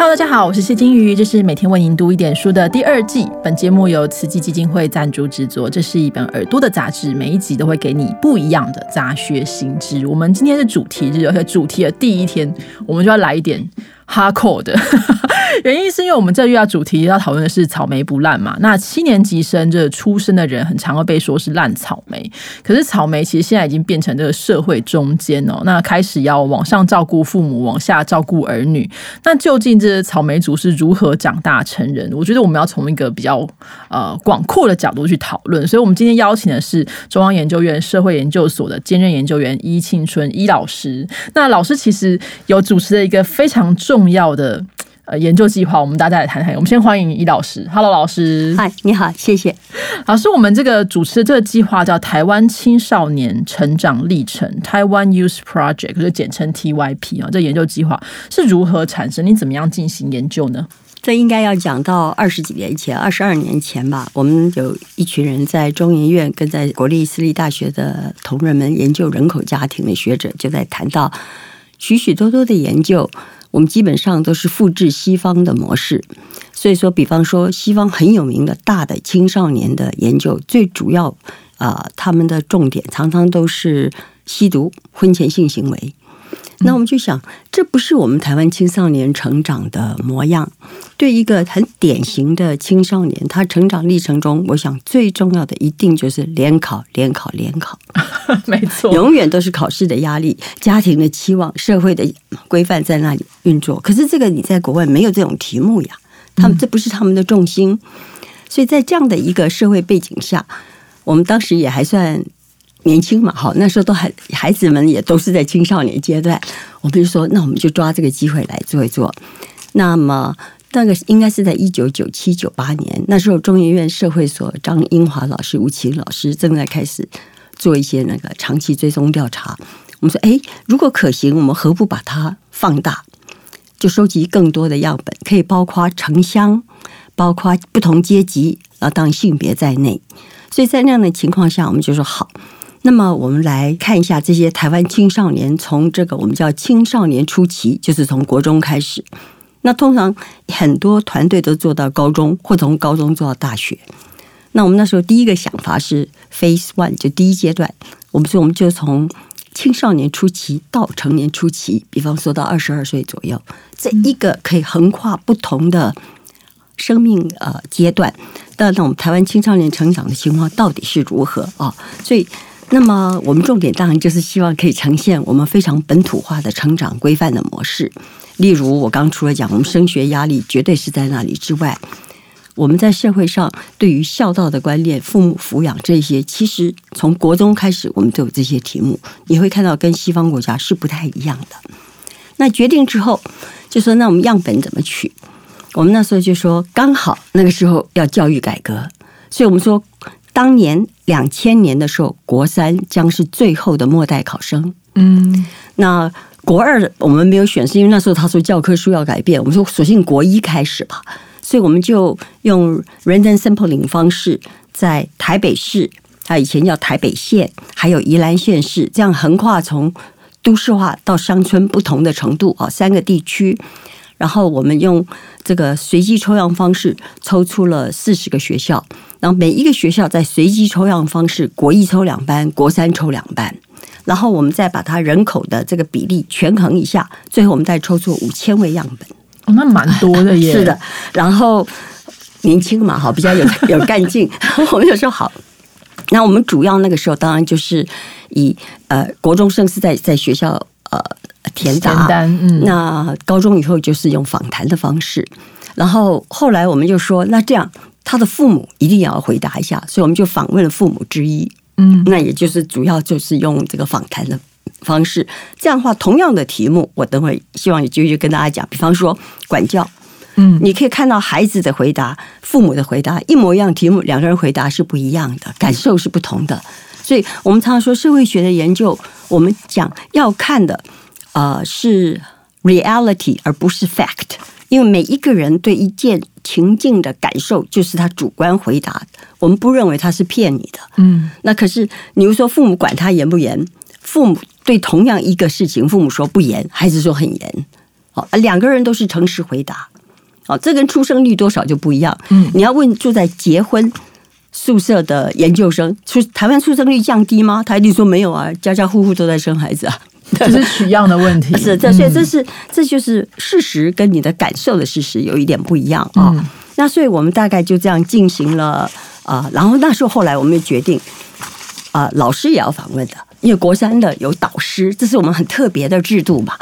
Hello，大家好，我是谢金鱼，这是每天为您读一点书的第二季。本节目由慈济基金会赞助制作。这是一本耳朵的杂志，每一集都会给你不一样的杂学新知。我们今天是主题日，而且主题的第一天，我们就要来一点。哈扣的 原因是因为我们这月要主题要讨论的是草莓不烂嘛？那七年级生这出生的人很常会被说是烂草莓，可是草莓其实现在已经变成这个社会中间哦，那开始要往上照顾父母，往下照顾儿女。那究竟这草莓族是如何长大成人？我觉得我们要从一个比较呃广阔的角度去讨论。所以，我们今天邀请的是中央研究院社会研究所的兼任研究员伊庆春伊老师。那老师其实有主持了一个非常。重要的呃研究计划，我们大家来谈谈。我们先欢迎易老师，Hello，老师，嗨，你好，谢谢老师。我们这个主持的这个计划叫台湾青少年成长历程 （Taiwan Youth Project），就简称 TYP 啊。这研究计划是如何产生？你怎么样进行研究呢？这应该要讲到二十几年前，二十二年前吧。我们有一群人在中研院跟在国立私立大学的同仁们研究人口家庭的学者，就在谈到许许多多的研究。我们基本上都是复制西方的模式，所以说，比方说，西方很有名的大的青少年的研究，最主要啊，他们的重点常常都是吸毒、婚前性行为。那我们就想，这不是我们台湾青少年成长的模样。对一个很典型的青少年，他成长历程中，我想最重要的一定就是联考、联考、联考。没错，永远都是考试的压力、家庭的期望、社会的规范在那里运作。可是这个你在国外没有这种题目呀，他们这不是他们的重心。所以在这样的一个社会背景下，我们当时也还算。年轻嘛，好，那时候都还孩子们也都是在青少年阶段，我们就说，那我们就抓这个机会来做一做。那么那个应该是在一九九七九八年，那时候中研院社会所张英华老师、吴奇老师正在开始做一些那个长期追踪调查。我们说，哎，如果可行，我们何不把它放大，就收集更多的样本，可以包括城乡，包括不同阶级啊，当性别在内。所以在那样的情况下，我们就说好。那么我们来看一下这些台湾青少年，从这个我们叫青少年初期，就是从国中开始。那通常很多团队都做到高中，或从高中做到大学。那我们那时候第一个想法是 Phase One，就第一阶段。我们说我们就从青少年初期到成年初期，比方说到二十二岁左右，这一个可以横跨不同的生命呃阶段。那那我们台湾青少年成长的情况到底是如何啊？所以。那么，我们重点当然就是希望可以呈现我们非常本土化的成长规范的模式。例如，我刚除了讲我们升学压力绝对是在那里之外，我们在社会上对于孝道的观念、父母抚养这些，其实从国中开始，我们都有这些题目。你会看到跟西方国家是不太一样的。那决定之后，就说那我们样本怎么取？我们那时候就说，刚好那个时候要教育改革，所以我们说。当年两千年的时候，国三将是最后的末代考生。嗯，那国二我们没有选，是因为那时候他说教科书要改变，我们说索性国一开始吧。所以我们就用 random sampling 方式，在台北市，它以前叫台北县，还有宜兰县市，这样横跨从都市化到乡村不同的程度啊，三个地区。然后我们用这个随机抽样方式抽出了四十个学校，然后每一个学校在随机抽样方式，国一抽两班，国三抽两班，然后我们再把它人口的这个比例权衡一下，最后我们再抽出五千位样本。哦，那蛮多的耶。是的，然后年轻嘛，哈，比较有 有干劲，我们就说好。那我们主要那个时候当然就是以呃国中生是在在学校呃。填答，嗯，那高中以后就是用访谈的方式，然后后来我们就说，那这样他的父母一定要回答一下，所以我们就访问了父母之一，嗯，那也就是主要就是用这个访谈的方式，这样的话，同样的题目，我等会希望有机会跟大家讲，比方说管教，嗯，你可以看到孩子的回答，父母的回答一模一样，题目两个人回答是不一样的，感受是不同的，所以我们常常说社会学的研究，我们讲要看的。呃，是 reality 而不是 fact，因为每一个人对一件情境的感受就是他主观回答，我们不认为他是骗你的。嗯，那可是你又说父母管他严不严？父母对同样一个事情，父母说不严，孩子说很严。好，两个人都是诚实回答。好，这跟出生率多少就不一样。嗯你要问住在结婚宿舍的研究生，出台湾出生率降低吗？他一定说没有啊，家家户户都在生孩子啊。这是取样的问题。是，这所以嗯这是这就是事实跟你的感受的事实有一点不一样啊、嗯那所以我们大概就这样进行了啊、然后那时候后来我们就决定啊、老师也要访问的，因为国三的有导师，这是我们很特别的制度嘛。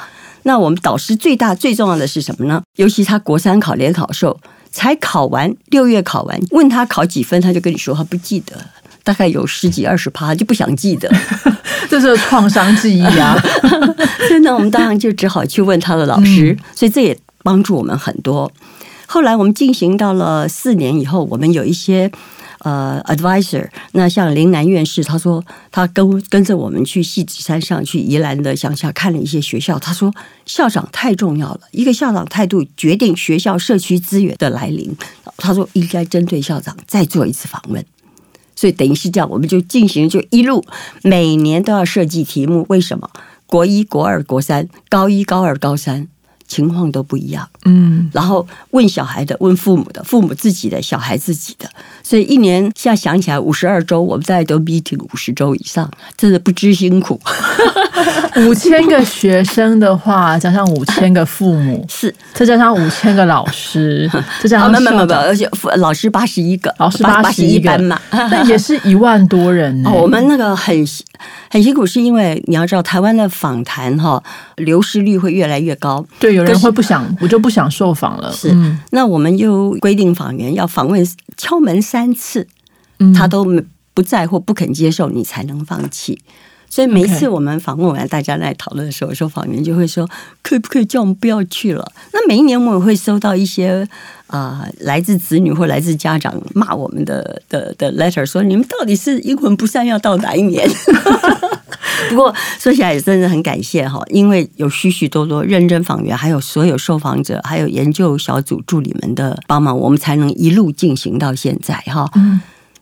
那我们导师最大最重要的是什么呢？尤其他国三考联考的时候，才考完六月考完，问他考几分，他就跟你说他不记得，大概有十几二十趴，就不想记得。这是创伤记忆啊。所以呢，我们当然就只好去问他的老师，所以这也帮助我们很多。后来我们进行到了四年以后，我们有一些呃 advisor，那像林南院士，他说他跟跟着我们去戏子山上去宜兰的乡下看了一些学校，他说校长太重要了，一个校长态度决定学校社区资源的来临。他说应该针对校长再做一次访问。所以等于是这样，我们就进行就一路每年都要设计题目，为什么？国一、国二、国三、高一、高二、高三情况都不一样。嗯，然后问小孩的，问父母的，父母自己的，小孩自己的，所以一年现在想起来五十二周，我们大概都 meeting 五十周以上，真的不知辛苦。五千个学生的话，加上五千个父母，是，再加上五千个老师，再加啊，上没没没没，校长，而且老师八十一个，老师八八十一班嘛，那也是一万多人呢。哦，我们那个很很辛苦，是因为你要知道，台湾的访谈哈流失率会越来越高。对有人会不想，我就不想受访了。是嗯那我们又规定访员要访问敲门三次，嗯他都没不在或不肯接受，你才能放弃。所以每一次我们访问完，大家来讨论的时候，说访员就会说，可不可以叫我们不要去了？那每一年我们也会收到一些啊、呃来自子女或来自家长骂我们的的的 letter，说你们到底是阴魂不散要到哪一年？不过说起来也真的很感谢哈，因为有许许多多认真访员，还有所有受访者，还有研究小组助理们的帮忙，我们才能一路进行到现在哈。嗯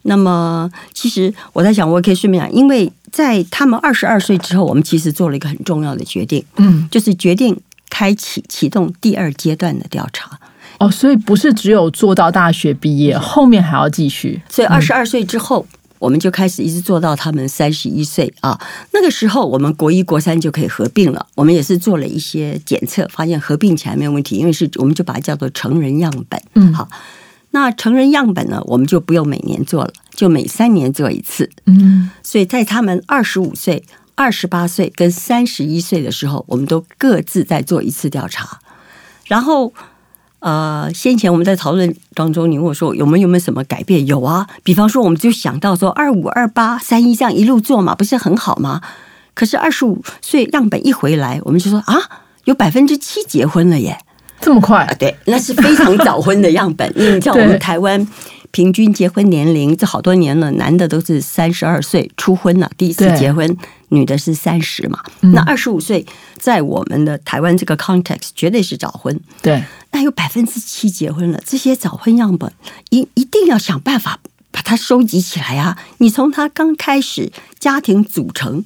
那么，其实我在想，我也可以顺便讲，因为在他们二十二岁之后，我们其实做了一个很重要的决定，嗯，就是决定开启启动第二阶段的调查。哦，所以不是只有做到大学毕业，后面还要继续。所以二十二岁之后，我们就开始一直做到他们三十一岁啊。那个时候，我们国一、国三就可以合并了。我们也是做了一些检测，发现合并起来没有问题，因为是我们就把它叫做成人样本。嗯好。那成人样本呢，我们就不用每年做了，就每三年做一次。嗯所以在他们二十五岁、二十八岁跟三十一岁的时候，我们都各自在做一次调查。然后，呃，先前我们在讨论当中，你问我说有没有有没有什么改变？有啊，比方说，我们就想到说二五、二八、三一这样一路做嘛，不是很好吗？可是二十五岁样本一回来，我们就说啊，有百分之七结婚了耶。这么快啊，？对，那是非常早婚的样本。你知道我对们台湾平均结婚年龄，这好多年了，男的都是三十二岁初婚了，第一次对结婚，女的是三十嘛。嗯那二十五岁，在我们的台湾这个 context 绝对是早婚。对，那有百分之七结婚了，这些早婚样本一一定要想办法把它收集起来啊！你从他刚开始家庭组成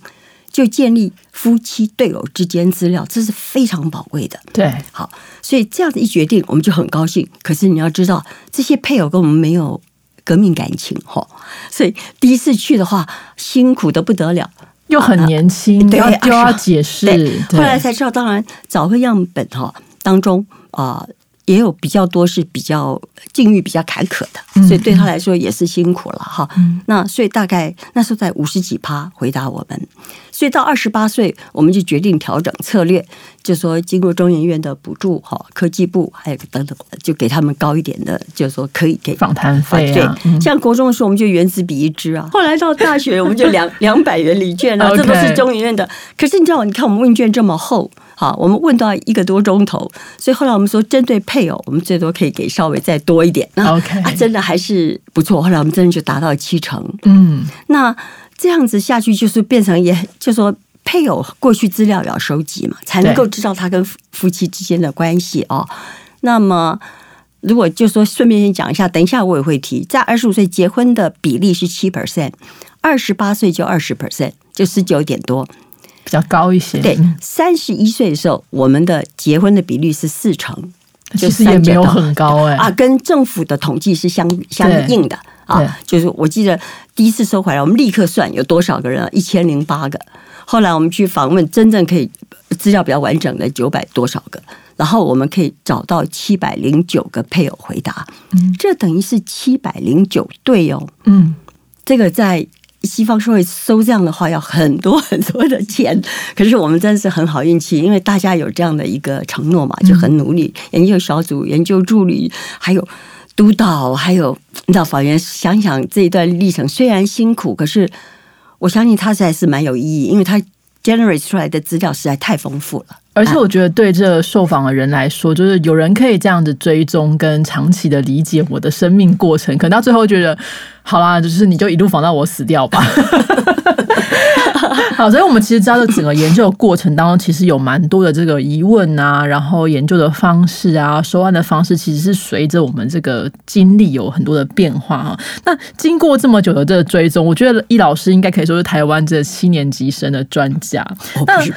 就建立夫妻对偶之间资料，这是非常宝贵的。对，好，所以这样子一决定，我们就很高兴。可是你要知道，这些配偶跟我们没有革命感情哈，所以第一次去的话，辛苦的不得了。又很年轻，对要又要解释。后来才知道，当然早婚样本哈当中啊、也有比较多是比较境遇比较坎坷的，嗯所以对他来说也是辛苦了哈。嗯。那所以大概那时候在五十几趴回答我们，所以到二十八岁我们就决定调整策略，就说经过中研院的补助哈，科技部还有等等，就给他们高一点的，就是说可以给访谈费啊，对，嗯。像国中的时候我们就原子笔一支啊，后来到 大学我们就两 两百元礼券啊，OK 这都是中研院的。可是你知道，你看我们问卷这么厚，好，我们问到一个多钟头，所以后来我们说针对配偶，我们最多可以给稍微再多一点。那 OK 啊，真的还是不错。后来我们真的就达到七成。嗯，那这样子下去，就是变成也就说。配偶过去资料也要收集嘛，才能够知道他跟夫夫妻之间的关系哦。那么，如果就说顺便先讲一下，等一下我也会提，在二十五岁结婚的比例是七 percent，二十八岁就二十 percent，就十九点多。比较高一些。对嗯，三十一岁的时候，我们的结婚的比率是四成，其实也没有很高哎、啊，跟政府的统计是相相应的啊。就是我记得第一次收回来，我们立刻算有多少个人啊，一千零八个。后来我们去访问真正可以资料比较完整的九百多少个，然后我们可以找到七百零九个配偶回答，嗯这等于是七百零九对哦。嗯，这个在西方社会收这样的话要很多很多的钱，可是我们真的是很好运气，因为大家有这样的一个承诺嘛，就很努力，研究小组、研究助理，还有督导，还有你知道法院，想想这一段历程虽然辛苦，可是我相信它实在是蛮有意义，因为它 generate 出来的资料实在太丰富了。而且我觉得对这受访的人来说，就是有人可以这样子追踪跟长期的理解我的生命过程，可能到最后觉得，好啦，就是你就一路防到我死掉吧。好，所以我们其实知道，这整个研究的过程当中，其实有蛮多的这个疑问啊，然后研究的方式啊，收案的方式，其实是随着我们这个经历有很多的变化哈。那经过这么久的这个追踪，我觉得易老师应该可以说是台湾这七年级生的专家。我不是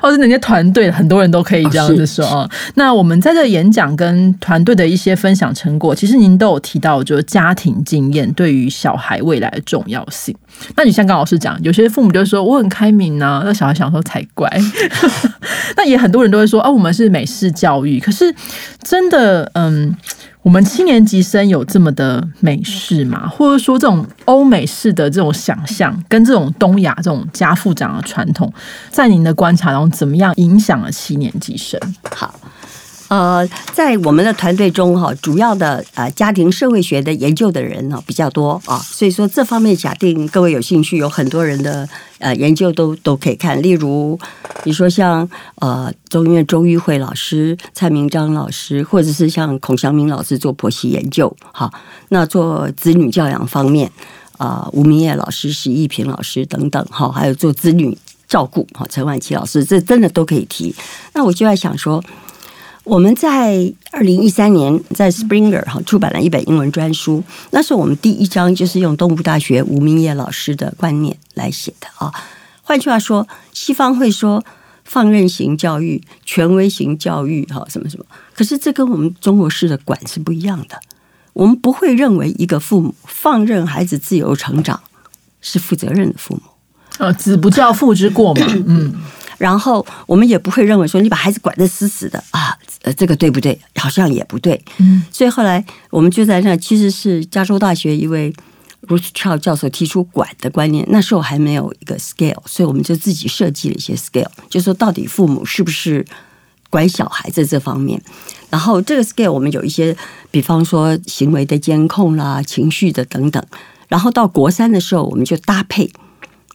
或者人家团队很多人都可以这样子说啊。那我们在这演讲跟团队的一些分享成果，其实您都有提到，就是家庭经验对于小孩未来的重要性。那你像刚老师讲，有些父母就说我很开明呐、那小孩想说才怪。那也很多人都会说啊，我们是美式教育，可是真的，嗯。我们七年级生有这么的美式吗？或者说这种欧美式的这种想象，跟这种东亚这种家父长的传统，在您的观察中，怎么样影响了七年级生？好。呃，在我们的团队中哈，主要的呃家庭社会学的研究的人呢比较多啊，所以说这方面假定各位有兴趣，有很多人的呃研究都都可以看。例如，你说像呃中医院周玉慧老师、蔡明章老师，或者是像孔祥明老师做婆媳研究，哈，那做子女教养方面，啊、吴明业老师、史义平老师等等，哈，还有做子女照顾，哈，陈婉琪老师，这真的都可以提。那我就在想说。我们在二零一三年在 Springer 哈出版了一本英文专书，那是我们第一章就是用东吴大学吴明业老师的观念来写的啊。换句话说，西方会说放任型教育、权威型教育哈什么什么，可是这跟我们中国式的管是不一样的。我们不会认为一个父母放任孩子自由成长是负责任的父母。呃，子不教父之过嘛，嗯，然后我们也不会认为说你把孩子管得死死的啊，呃，这个对不对？好像也不对。嗯，所以后来我们就在那，其实是加州大学一位 Ruth Chow 教授提出管的观念，那时候还没有一个 scale，所以我们就自己设计了一些 scale，就说到底父母是不是管小孩在这方面。然后这个 scale 我们有一些，比方说行为的监控啦、情绪的等等。然后到国三的时候，我们就搭配。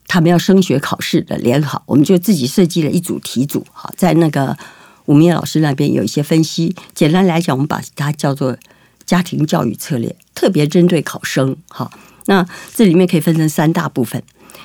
他们要升学考试的联考，我们就自己设计了一组题组，哈，在那个吴明老师那边有一些分析。简单来讲，我们把它叫做家庭教育策略，特别针对考生。好，那这里面可以分成三大部分，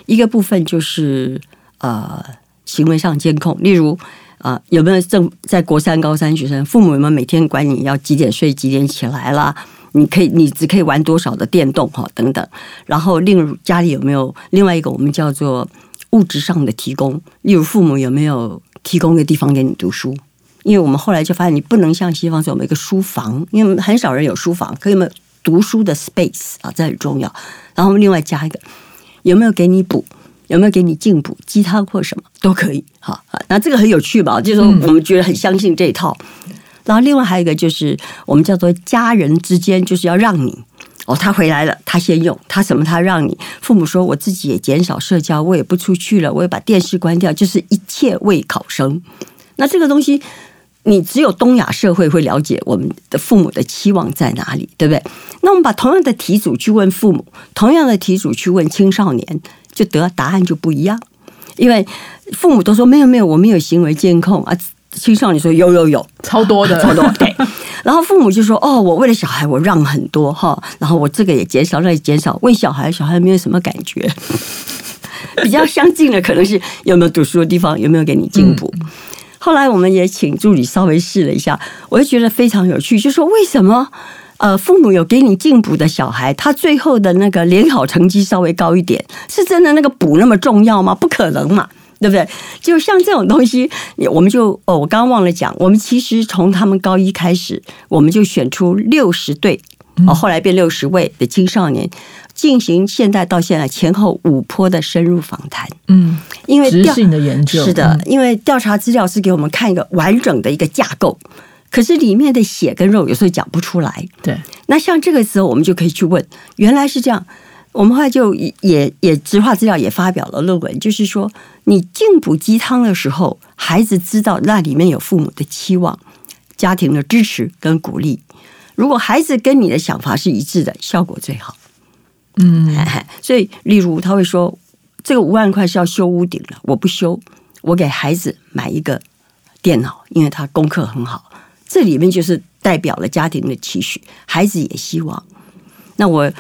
一个部分就是呃行为上监控，例如啊、有没有正在国三、高三学生，父母有没有每天管你要几点睡、几点起来啦？你可以，你只可以玩多少的电动哈等等，然后另家里有没有另外一个我们叫做物质上的提供，例如父母有没有提供一个地方给你读书？因为我们后来就发现，你不能像西方说我们一个书房，因为很少人有书房，可以没有读书的 space 啊？这很重要。然后我们另外加一个，有没有给你补？有没有给你进补鸡汤或什么都可以哈。那这个很有趣吧？就是说我们觉得很相信这一套。然后另外还有一个就是我们叫做家人之间，就是要让你哦，他回来了，他先用，他什么他让你。父母说我自己也减少社交，我也不出去了，我也把电视关掉，就是一切为考生。那这个东西，你只有东亚社会会了解我们的父母的期望在哪里，对不对？那我们把同样的题组去问父母，同样的题组去问青少年，就得答案就不一样，因为父母都说没有没有，我没有行为监控啊。青少年说有有有，超多的，超多对。然后父母就说：“哦，我为了小孩，我让很多哈，然后我这个也减少，那也减少。问小孩，小孩没有什么感觉。比较相近的可能是有没有读书的地方，有没有给你进步。嗯、后来我们也请助理稍微试了一下，我就觉得非常有趣，就说为什么呃父母有给你进补的小孩，他最后的那个联考成绩稍微高一点，是真的那个补那么重要吗？不可能嘛。”对不对？就像这种东西，我们就哦，我刚刚忘了讲，我们其实从他们高一开始，我们就选出六十对，哦，后来变六十位的青少年，进行现在到现在前后五波的深入访谈。嗯，因为调执行的研究是的嗯，因为调查资料是给我们看一个完整的一个架构，可是里面的血跟肉有时候讲不出来。对，那像这个时候，我们就可以去问，原来是这样。我们后来就也也也直化资料也发表了论文，就是说，你进补鸡汤的时候，孩子知道那里面有父母的期望、家庭的支持跟鼓励。如果孩子跟你的想法是一致的，效果最好。嗯，所以，例如他会说，这个五万块是要修屋顶了，我不修，我给孩子买一个电脑，因为他功课很好。这里面就是代表了家庭的期许，孩子也希望。那我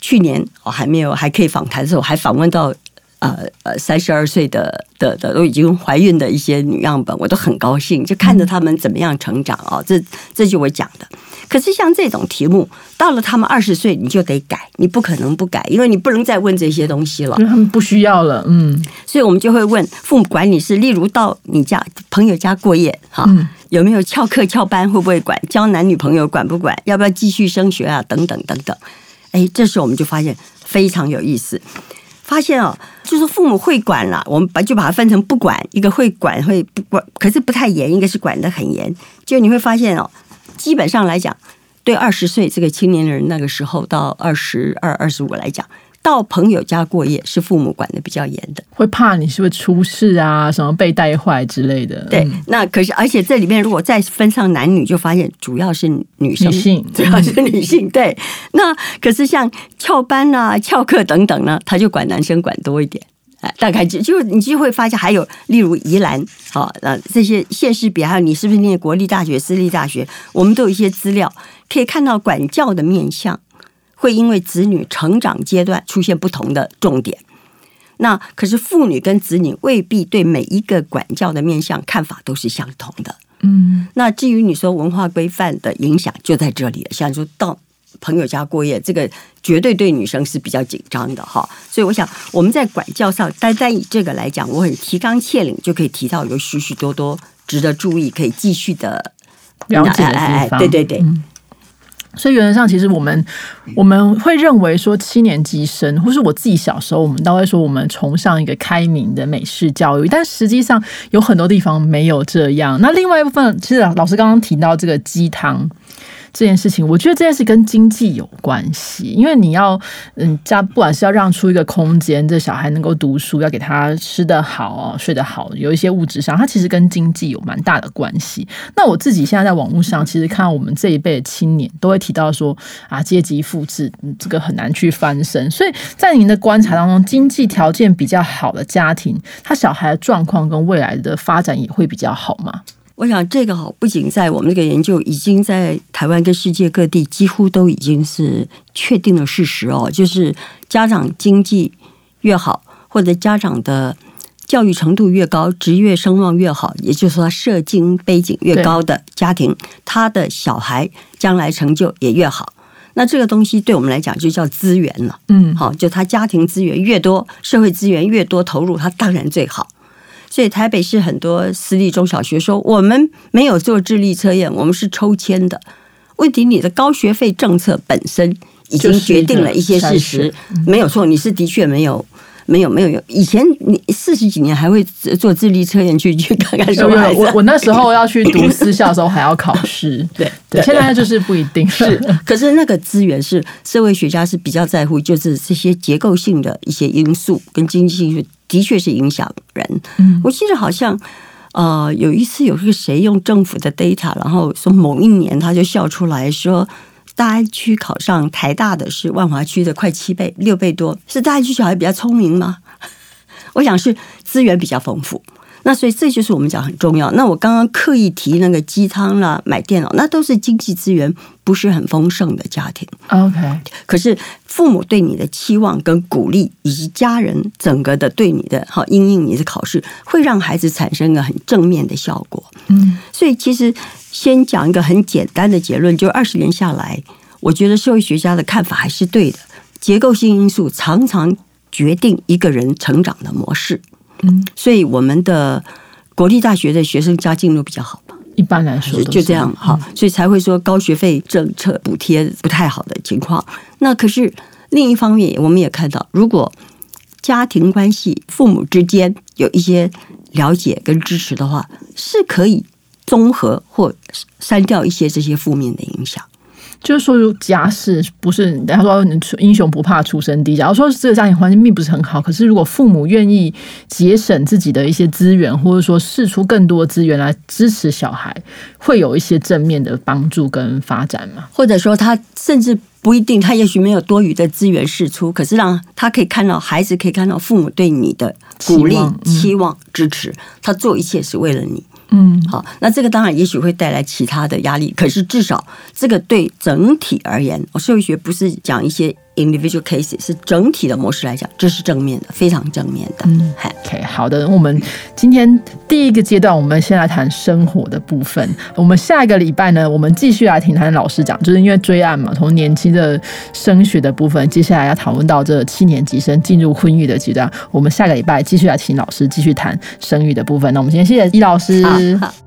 去年哦还没有还可以访谈的时候，还访问到呃呃三十二岁的的的都已经怀孕的一些女样本，我都很高兴，就看着他们怎么样成长哦。这这就我讲的。可是像这种题目，到了他们二十岁，你就得改，你不可能不改，因为你不能再问这些东西了因。为他们不需要了，嗯，所以我们就会问父母管理是，例如到你家朋友家过夜，哈，嗯有没有翘课翘班，会不会管？交男女朋友管不管？要不要继续升学啊？等等等等。哎，这时候我们就发现非常有意思，发现哦，就是父母会管了，我们把就把它分成不管，一个会管会不管，可是不太严，一个是管得很严。就你会发现哦，基本上来讲，对二十岁这个青年人那个时候到二十二、二十五来讲，到朋友家过夜是父母管的比较严的。会怕你是不是出事啊，什么被带坏之类的。对嗯，那可是而且这里面如果再分上男女，就发现主要是女生，女性 主要是女性。对，那可是像翘班啊、翘课等等呢，他就管男生管多一点。哎，大概就就你就会发现，还有例如宜兰，好、呃，这些县市比，还有你是不是念国立大学、私立大学，我们都有一些资料可以看到管教的面向，会因为子女成长阶段出现不同的重点。那可是妇女跟子女未必对每一个管教的面向看法都是相同的。嗯，那至于你说文化规范的影响，就在这里了。像说到朋友家过夜，这个绝对对女生是比较紧张的哈。所以我想我们在管教上，单单以这个来讲，我很提纲挈领，就可以提到有许许多多值得注意、可以继续的了解的哎哎地方。对对对，嗯所以原则上，其实我们我们会认为说七年级生，或是我自己小时候，我们都会说我们崇尚一个开明的美式教育，但实际上有很多地方没有这样。那另外一部分，其实老老师刚刚提到这个鸡汤。这件事情，我觉得这件事跟经济有关系，因为你要，嗯，家不管是要让出一个空间，这小孩能够读书，要给他吃得好，睡得好，有一些物质上，它其实跟经济有蛮大的关系。那我自己现在在网络上，其实看到我们这一辈的青年都会提到说啊，阶级复制这个很难去翻身。所以在您的观察当中，经济条件比较好的家庭，他小孩的状况跟未来的发展也会比较好吗？我想这个哈，不仅在我们这个研究，已经在台湾跟世界各地几乎都已经是确定的事实哦，就是家长经济越好，或者家长的教育程度越高，职业声望越好，也就是说他社经背景越高的家庭，他的小孩将来成就也越好。那这个东西对我们来讲就叫资源了。嗯，好，就他家庭资源越多，社会资源越多投入，他当然最好。所以台北市很多私立中小学说，我们没有做智力测验，我们是抽签的。问题你的高学费政策本身已经决定了一些事实，没有错，你是的确没有。没有没有有，以前你四十几年还会做智力测验去去看看什么孩子。我我那时候要去读私校的时候还要考试，对对，现在就是不一定。是，可是那个资源是社会学家是比较在乎，就是这些结构性的一些因素跟经济性的确是影响人。嗯我记得好像呃有一次有个谁用政府的 data，然后说某一年他就笑出来说。大安区考上台大的是万华区的快七倍、六倍多，是大安区小孩比较聪明吗？我想是资源比较丰富。那所以这就是我们讲很重要。那我刚刚刻意提那个鸡汤啦、买电脑，那都是经济资源不是很丰盛的家庭。OK，可是父母对你的期望跟鼓励，以及家人整个的对你的哈因应你的考试，会让孩子产生一个很正面的效果。嗯所以其实先讲一个很简单的结论，就二十年下来，我觉得社会学家的看法还是对的。结构性因素常常决定一个人成长的模式。嗯，所以我们的国立大学的学生家境都比较好吧。一般来说就这样哈，所以才会说高学费政策补贴不太好的情况。那可是另一方面，我们也看到，如果家庭关系、父母之间有一些了解跟支持的话，是可以综合或删掉一些这些负面的影响。就是说，如家世不是他说英雄不怕出身低。假如说这个家庭环境并不是很好，可是如果父母愿意节省自己的一些资源，或者说试出更多资源来支持小孩，会有一些正面的帮助跟发展吗？或者说，他甚至不一定，他也许没有多余的资源试出，可是让他可以看到孩子可以看到父母对你的鼓励、期望、支持，他做一切是为了你。嗯，好，那这个当然也许会带来其他的压力，可是至少这个对整体而言，我社会学不是讲一些。Individual cases 是整体的模式来讲，这是正面的，非常正面的。嗯，OK，好的。我们今天第一个阶段，我们先来谈生活的部分。我们下一个礼拜呢，我们继续来听谈老师讲，就是因为追案嘛，从年轻的升学的部分，接下来要讨论到这七年级生进入婚育的阶段。我们下个礼拜继续来请老师继续谈生育的部分。那我们今天谢谢易老师。好。